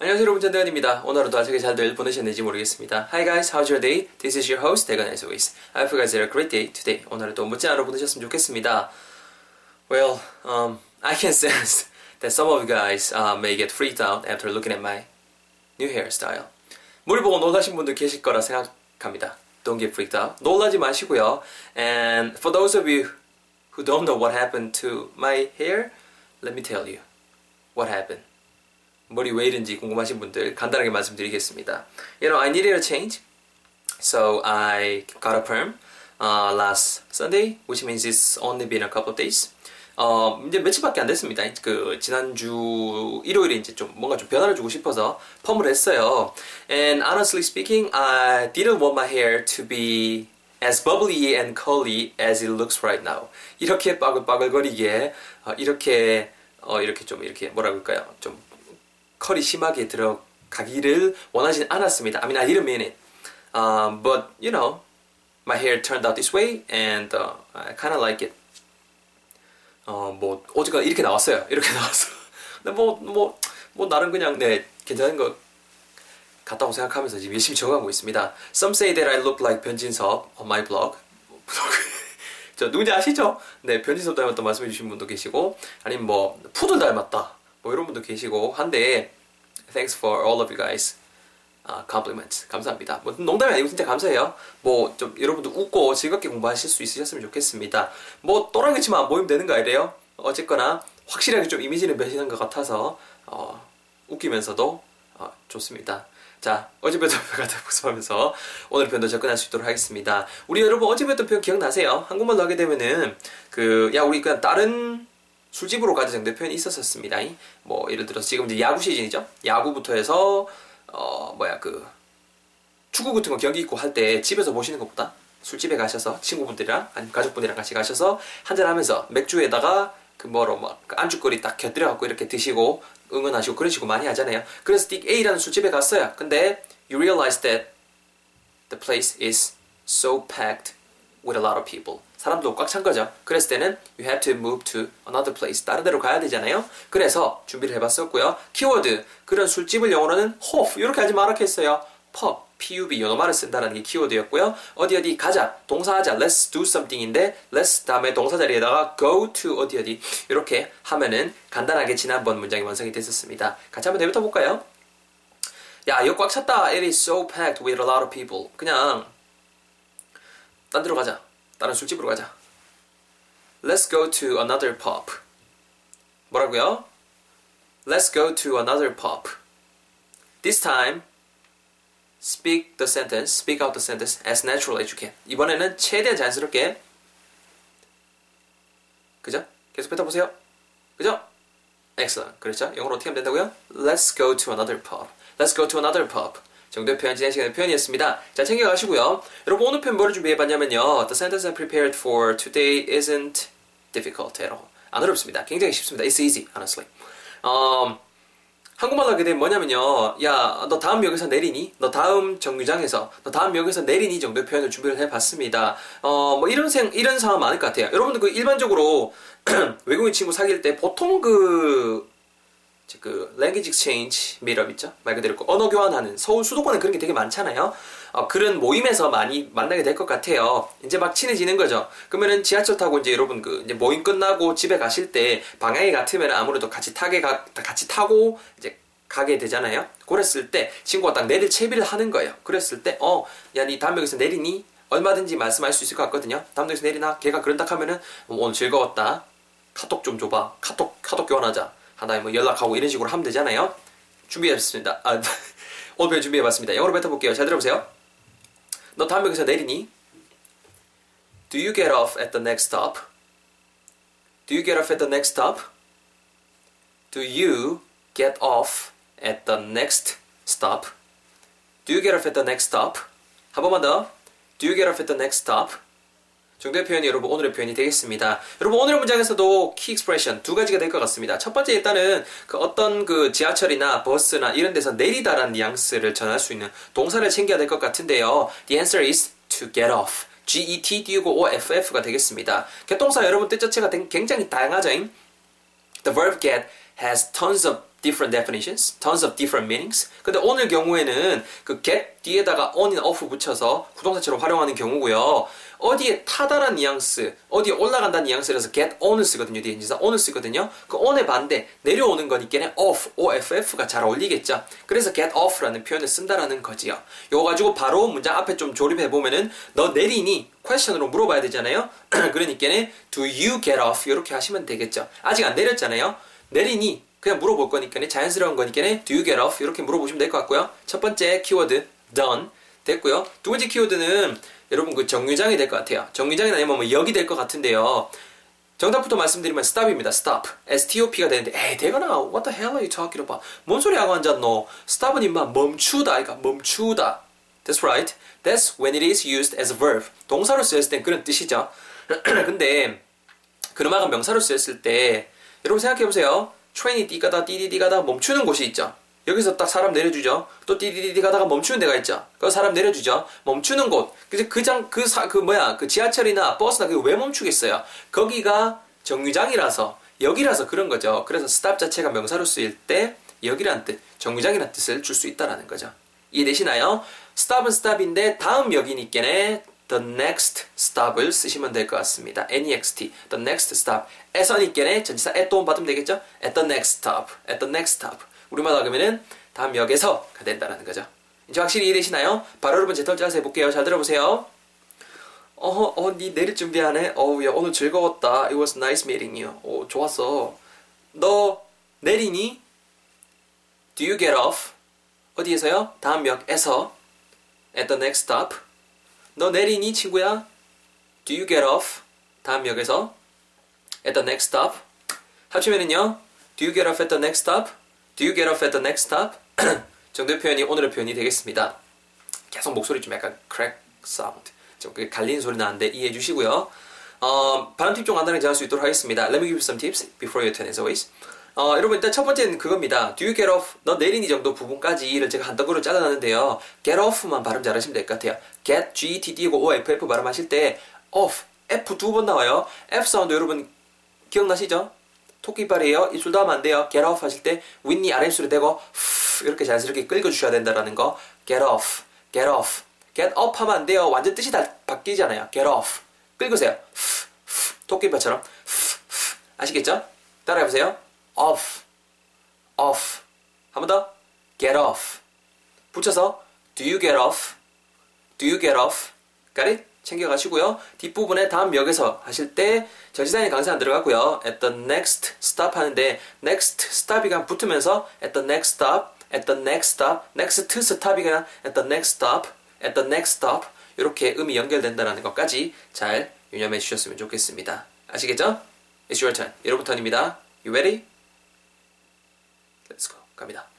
안녕하세요 여러분 전대건입니다. 오늘 하루도 아직에 잘들 보내셨는지 모르겠습니다. Hi guys, how's your day? This is your host 대건 as always. I hope you guys had a great day today. 오늘 하루도 멋진 하루 보내셨으면 좋겠습니다. Well, um, I can sense that some of you guys uh, may get freaked out after looking at my new hairstyle. 물 보고 놀라신 분들 계실 거라 생각합니다. Don't get freaked out. 놀라지 마시고요. And for those of you who don't know what happened to my hair, let me tell you what happened. 머리 왜 이런지 궁금하신 분들 간단하게 말씀드리겠습니다. You know, I needed a change. So I got a perm uh, last Sunday, which means it's only been a couple of days. 어, 이제 며칠밖에 안 됐습니다. 그, 지난주 일요일에 이제 좀 뭔가 좀 변화를 주고 싶어서 펌을 했어요. And honestly speaking, I didn't want my hair to be as bubbly and curly as it looks right now. 이렇게 빠글빠글거리게, 어, 이렇게, 어, 이렇게 좀, 이렇게 뭐라 그럴까요? 좀, 컬이 심하게 들어가기를 원하진 않았습니다. I mean, I didn't mean it. Um, but, you know, my hair turned out this way and uh, I kind of like it. 어, 뭐, 어제가 이렇게 나왔어요. 이렇게 나왔어. 근데 뭐, 뭐, 뭐, 나름 그냥, 네, 괜찮은 것 같다고 생각하면서 지금 열심히 적어가고 있습니다. Some say that I look like 변진섭 on my blog. 저 누군지 아시죠? 네, 변진섭 닮았다 말씀해 주신 분도 계시고, 아니면 뭐, 푸들 닮았다. 뭐 이런 분도 계시고 한데, thanks for all of you guys. 아, compliments. 감사합니다. 뭐 농담이 아니고 진짜 감사해요. 뭐 좀 여러분도 웃고 즐겁게 공부하실 수 있으셨으면 좋겠습니다. 뭐 또랑이치만 안 보이면 되는 거 아니래요? 어쨌거나 확실하게 좀 이미지는 배신한 것 같아서 어, 웃기면서도 어, 좋습니다. 자, 어제 배웠던 표현 같은 복습하면서 오늘 표현도 접근할 수 있도록 하겠습니다. 우리 여러분 어제 배웠던 표현 기억나세요? 한국말로 하게 되면은 그 야 우리 그냥 다른 술집으로 가자 정도의 표현이 있었었습니다. 뭐 예를 들어서 지금 이제 야구 시즌이죠. 야구부터 해서 어 뭐야 그 축구 같은 거 경기 있고 할 때 집에서 보시는 것보다 술집에 가셔서 친구분들이랑 아니면 가족분들이랑 같이 가셔서 한잔 하면서 맥주에다가 그 뭐로 막 안주거리 딱 곁들여 갖고 이렇게 드시고 응원하시고 그런 식으로 많이 하잖아요. 그래서 띡 A라는 술집에 갔어요. 근데 you realize that the place is so packed with a lot of people. 사람도 꽉 찬 거죠. 그랬을 때는 you have to move to another place. 다른 데로 가야 되잖아요. 그래서 준비를 해봤었고요. 키워드 그런 술집을 영어로는 hof 이렇게 하지 말라 했어요. pub, pub 요 말을 쓴다는 게 키워드였고요. 어디 어디 가자, 동사하자, let's do something인데 let's 다음에 동사 자리에다가 go to 어디 어디 이렇게 하면은 간단하게 지난번 문장이 완성이 됐었습니다. 같이 한번 내뱉어 볼까요? 야, 이거 꽉 찼다. It is so packed with a lot of people. 그냥 딴 데로 가자. 다른 술집으로 가자. Let's go to another pub. 뭐라고요? Let's go to another pub. This time, speak the sentence, speak out the sentence as natural as you can. 이번에는 최대한 자연스럽게. 그죠? 계속 뱉어보세요. 그죠? Excellent. 그렇죠? 영어로 어떻게 하면 된다고요? Let's go to another pub. Let's go to another pub. 표현 지난 시간의 표현이었습니다. 자 챙겨가시고요. 여러분 오늘 표현 뭐를 준비해봤냐면요. The sentence I prepared for today isn't difficult at all. 안 어렵습니다. 굉장히 쉽습니다. It's easy, honestly. 음, 한국말로 하게 되면 뭐냐면요. 야, 너 다음 역에서 내리니? 너 다음 정류장에서, 너 다음 역에서 내리니? 정도의 표현을 준비를 해봤습니다. 어, 뭐 이런 생, 이런 상황 많을 것 같아요. 여러분들 그 일반적으로 외국인 친구 사귈 때 보통 그, 그 language exchange meetup 있죠? 말 그대로 그 언어 교환하는 서울 수도권에 그런 게 되게 많잖아요. 어, 그런 모임에서 많이 만나게 될 것 같아요. 이제 막 친해지는 거죠. 그러면은 지하철 타고 이제 여러분 그 이제 모임 끝나고 집에 가실 때 방향이 같으면 아무래도 같이 타게 가, 같이 타고 이제 가게 되잖아요. 그랬을 때 친구가 딱 내릴 채비를 하는 거예요. 그랬을 때 어, 야, 니 다음 역에서 내리니? 얼마든지 말씀할 수 있을 것 같거든요. 다음 역에서 내리나? 걔가 그런다 하면은 어, 오늘 즐거웠다. 카톡 좀 줘봐. 카톡 카톡 교환하자. 하나에 뭐 연락하고 이런 식으로 하면 되잖아요. 준비해봤습니다. 아, 오늘 준비해봤습니다. 영어로 뱉어볼게요. 잘 들어보세요. 너 다음 역에서 내리니? Do you get off at the next stop? Do you get off at the next stop? Do you get off at the next stop? Do you get off at the next stop? 한 번만 더. Do you get off at the next stop? 정도의 표현이 여러분 오늘의 표현이 되겠습니다. 여러분 오늘의 문장에서도 key expression 두 가지가 될 것 같습니다. 첫 번째 일단은 그 어떤 그 지하철이나 버스나 이런 데서 내리다라는 뉘앙스를 전할 수 있는 동사를 챙겨야 될 것 같은데요. The answer is to get off. G-E-T 띄우고 O-F-F가 되겠습니다. get 동사 여러분 뜻 자체가 굉장히 다양하죠. The verb get has tons of different definitions, tons of different meanings. 근데 오늘 경우에는 그 get 뒤에다가 on이나 off 붙여서 부동사처럼 활용하는 경우고요. 어디에 타다란 뉘앙스, 어디에 올라간다는 뉘앙스라서 get on을 쓰거든요. 뒤에 인사 on을 쓰거든요. 그 on의 반대, 내려오는 거니까 off, OFF가 잘 어울리겠죠. 그래서 get off라는 표현을 쓴다라는 거지요. 이거 가지고 바로 문장 앞에 좀 조립해보면은 너 내리니? question으로 물어봐야 되잖아요. 그러니까는 do you get off? 이렇게 하시면 되겠죠. 아직 안 내렸잖아요. 내리니? 그냥 물어볼 거니까 자연스러운 거니까 do you get off? 이렇게 물어보시면 될 것 같고요. 첫 번째 키워드 done 됐고요. 두 번째 키워드는 여러분 그 정류장이 될 것 같아요. 정류장이 아니면 뭐 역이 될 것 같은데요. 정답부터 말씀드리면 stop입니다. stop. S-T-O-P가 되는데 에이 대건아 what the hell are you talking about? 뭔 소리 하고 앉았노? stop은 임마 멈추다 그러니까 멈추다. That's right. That's when it is used as a verb. 동사로 쓰였을 땐 그런 뜻이죠. 근데 그놈아가 명사로 쓰였을 때 여러분 생각해 보세요. train이 띠가다 띠디디 가다 멈추는 곳이 있죠. 여기서 딱 사람 내려주죠. 또 띠디디디 가다가 멈추는 데가 있죠. 그 사람 내려주죠. 멈추는 곳. 그래서 그장 그 사 그 뭐야 그 지하철이나 버스나 그왜 멈추겠어요? 거기가 정류장이라서 역이라서 그런 거죠. 그래서 stop 자체가 명사로 쓰일 때 역이란 뜻, 정류장이란 뜻을 줄 수 있다라는 거죠. 이해되시나요? stop은 stop인데 다음 역이니께네 the next stop을 쓰시면 될 것 같습니다. next, the next stop. 에서니께네 전치사 at 도움 받으면 되겠죠? at the next stop, at the next stop. 우리말로 하면은 다음 역에서가 된다는 거죠. 이제 확실히 이해되시나요? 바로 여러분 제털 짜서 해볼게요. 잘 들어보세요. 어허, 어, 니 내릴 준비하네? 어우, 야, 오늘 즐거웠다. It was nice meeting you. 오, 좋았어. 너 내리니? Do you get off? 어디에서요? 다음 역에서. At the next stop. 너 내리니, 친구야? Do you get off? 다음 역에서. At the next stop. 합치면은요. Do you get off at the next stop? Do you get off at the next stop? 정도의 표현이 오늘의 표현이 되겠습니다. 계속 목소리 좀 약간 crack sound. 좀 갈리는 소리 나는데 이해해 주시고요. 어, 발음 팁 좀 간단하게 전할 수 있도록 하겠습니다. Let me give you some tips before your turn as always. 어, 여러분 일단 첫 번째는 그겁니다. Do you get off? 너 내리니 정도 부분까지를 제가 한덩으로 잘라놨는데요. get off만 발음 잘하시면 될 것 같아요. get, g, t, d고 o, f, f 발음하실 때 off, f 두 번 나와요. f 사운드 여러분 기억나시죠? 토끼발이에요. 입술 도 하면 안 돼요. get off 하실 때 윗니 아랫술이 되고 이렇게 자연스럽게 끌어주셔야 된다라는 거. get off, get off. get up 하면 안 돼요. 완전 뜻이 다 바뀌잖아요. get off. 끌으세요. 토끼발처럼. 아시겠죠? 따라해보세요. off, off. 한 번 더. get off. 붙여서 do you get off? do you get off? got it? 챙겨가시고요. 뒷부분에 다음 역에서 하실 때 전시사에 강세 안 들어가고요. at the next stop 하는데 next stop이 그냥 붙으면서 at the next stop, at the next stop, next to stop이 그냥 at the next stop, at the next stop 이렇게 음이 연결된다는 것까지 잘 유념해 주셨으면 좋겠습니다. 아시겠죠? It's your turn. 여러분 턴입니다. You ready? Let's go. 갑니다.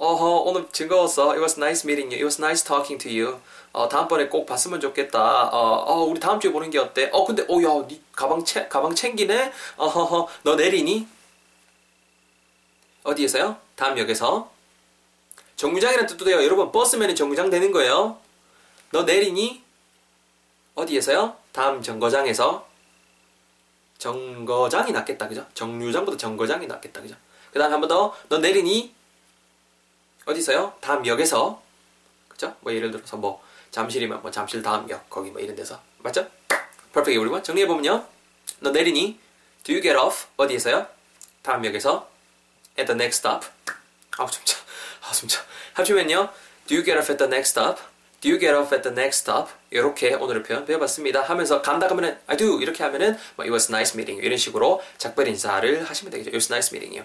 어허 오늘 즐거웠어. It was nice meeting you. It was nice talking to you. 어, 다음번에 꼭 봤으면 좋겠다. 어, 어, 우리 다음 주에 보는 게 어때? 어, 근데, 어, 야, 니 가방 채, 가방 챙기네? 어허허, 너 내리니? 어디에서요? 다음 역에서. 정류장이라는 뜻도 돼요. 여러분, 버스면은 정류장 되는 거예요. 너 내리니? 어디에서요? 다음 정거장에서. 정거장이 낫겠다, 그죠? 정류장보다 정거장이 낫겠다, 그죠? 그 다음 한번 더. 너 내리니? 어디서요? 다음 역에서. 그죠? 뭐 예를 들어서 뭐 잠실이면 뭐 잠실 다음 역 거기 뭐 이런 데서 맞죠? perfect everyone 정리해 보면요 너 내리니 do you get off 어디에서요? 다음 역에서 at the next stop 아우 숨차 아우 숨차 합치면요 do you get off at the next stop do you get off at the next stop 이렇게 오늘의 표현 배워봤습니다 하면서 간다 그러면은 I do 이렇게 하면은 뭐 it was nice meeting 이런 식으로 작별 인사를 하시면 되겠죠 it was nice meeting이요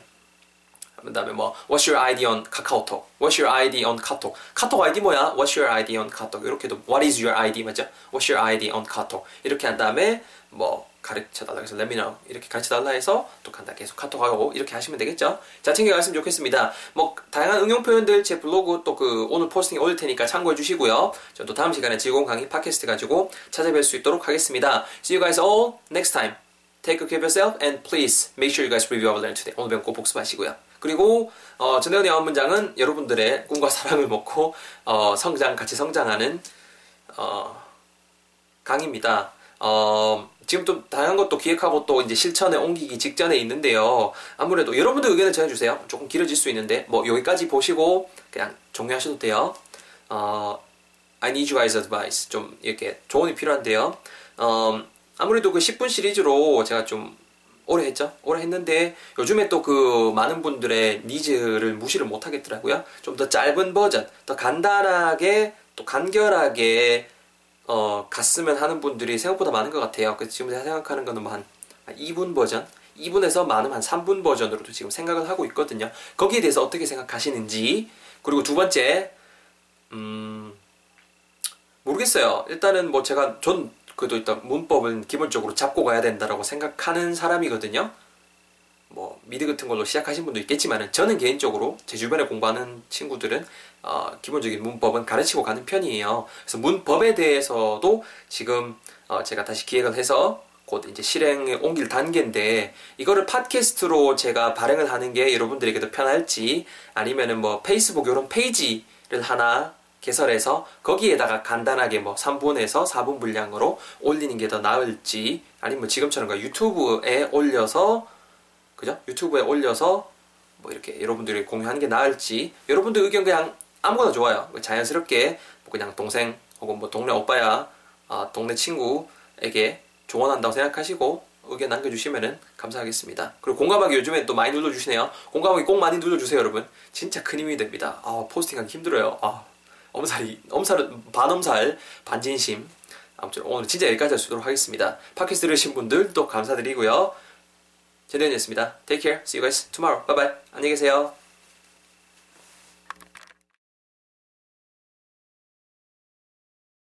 그 다음에 뭐 What's your ID on 카카오톡? What's your ID on 카톡? 카톡 아이디 뭐야? What's your ID on 카톡? 이렇게도 What is your ID 맞죠? What's your ID on 카톡? 이렇게 한 다음에 뭐 가르쳐 달라 해서 let me know 이렇게 가르쳐 달라 해서 또 간다 계속 카톡하고 이렇게 하시면 되겠죠 자 챙겨갔으면 좋겠습니다 뭐 다양한 응용 표현들 제 블로그 또 그 오늘 포스팅 올릴 테니까 참고해 주시고요 전또 다음 시간에 즐거운 강의 팟캐스트 가지고 찾아뵐 수 있도록 하겠습니다 See you guys all next time Take good care of yourself and please make sure you guys review our learn today 오늘 배운 꼭 복습하시고요 그리고 어, 전대훈의 영어 문장은 여러분들의 꿈과 사랑을 먹고 어, 성장 같이 성장하는 어, 강의입니다. 어, 지금 또 다양한 것도 기획하고 또 이제 실천에 옮기기 직전에 있는데요. 아무래도 여러분들 의견을 전해주세요. 조금 길어질 수 있는데 뭐 여기까지 보시고 그냥 종료하셔도 돼요. 어, I need you guys advice. 좀 이렇게 조언이 필요한데요. 어, 아무래도 그 10분 시리즈로 제가 좀 오래 했죠. 오래 했는데 요즘에 또 그 많은 분들의 needs를 무시를 못 하겠더라고요. 좀 더 짧은 버전, 더 간단하게 또 간결하게 어, 갔으면 하는 분들이 생각보다 많은 것 같아요. 그래서 지금 제가 생각하는 거는 뭐한 2분 버전? 2분에서 많으면 한 3분 버전으로도 지금 생각을 하고 있거든요. 거기에 대해서 어떻게 생각하시는지. 그리고 두 번째, 음, 모르겠어요. 일단은 뭐 제가, 전 그래도 일단 문법은 기본적으로 잡고 가야 된다라고 생각하는 사람이거든요. 뭐 미드 같은 걸로 시작하신 분도 있겠지만은 저는 개인적으로 제 주변에 공부하는 친구들은 어, 기본적인 문법은 가르치고 가는 편이에요. 그래서 문법에 대해서도 지금 어, 제가 다시 기획을 해서 곧 이제 실행에 옮길 단계인데 이거를 팟캐스트로 제가 발행을 하는 게 여러분들에게도 편할지 아니면은 뭐 페이스북 이런 페이지를 하나 개설해서 거기에다가 간단하게 뭐 3분에서 4분 분량으로 올리는 게 더 나을지 아니면 지금처럼 그 유튜브에 올려서 그죠? 유튜브에 올려서 뭐 이렇게 여러분들이 공유하는 게 나을지 여러분들 의견 그냥 아무거나 좋아요. 자연스럽게 뭐 그냥 동생 혹은 뭐 동네 오빠야 아, 동네 친구에게 조언한다고 생각하시고 의견 남겨주시면 감사하겠습니다. 그리고 공감하기 요즘에 또 많이 눌러주시네요. 공감하기 꼭 많이 눌러주세요, 여러분. 진짜 큰 힘이 됩니다. 아, 포스팅하기 힘들어요. 아, 엄살이, 엄살, 반엄살, 반진심. 아무튼 오늘 진짜 여기까지 하도록 하겠습니다. 팟캐스트 들으신 분들도 감사드리고요. 제대현이었습니다. Take care. See you guys tomorrow. Bye bye. 안녕히 계세요.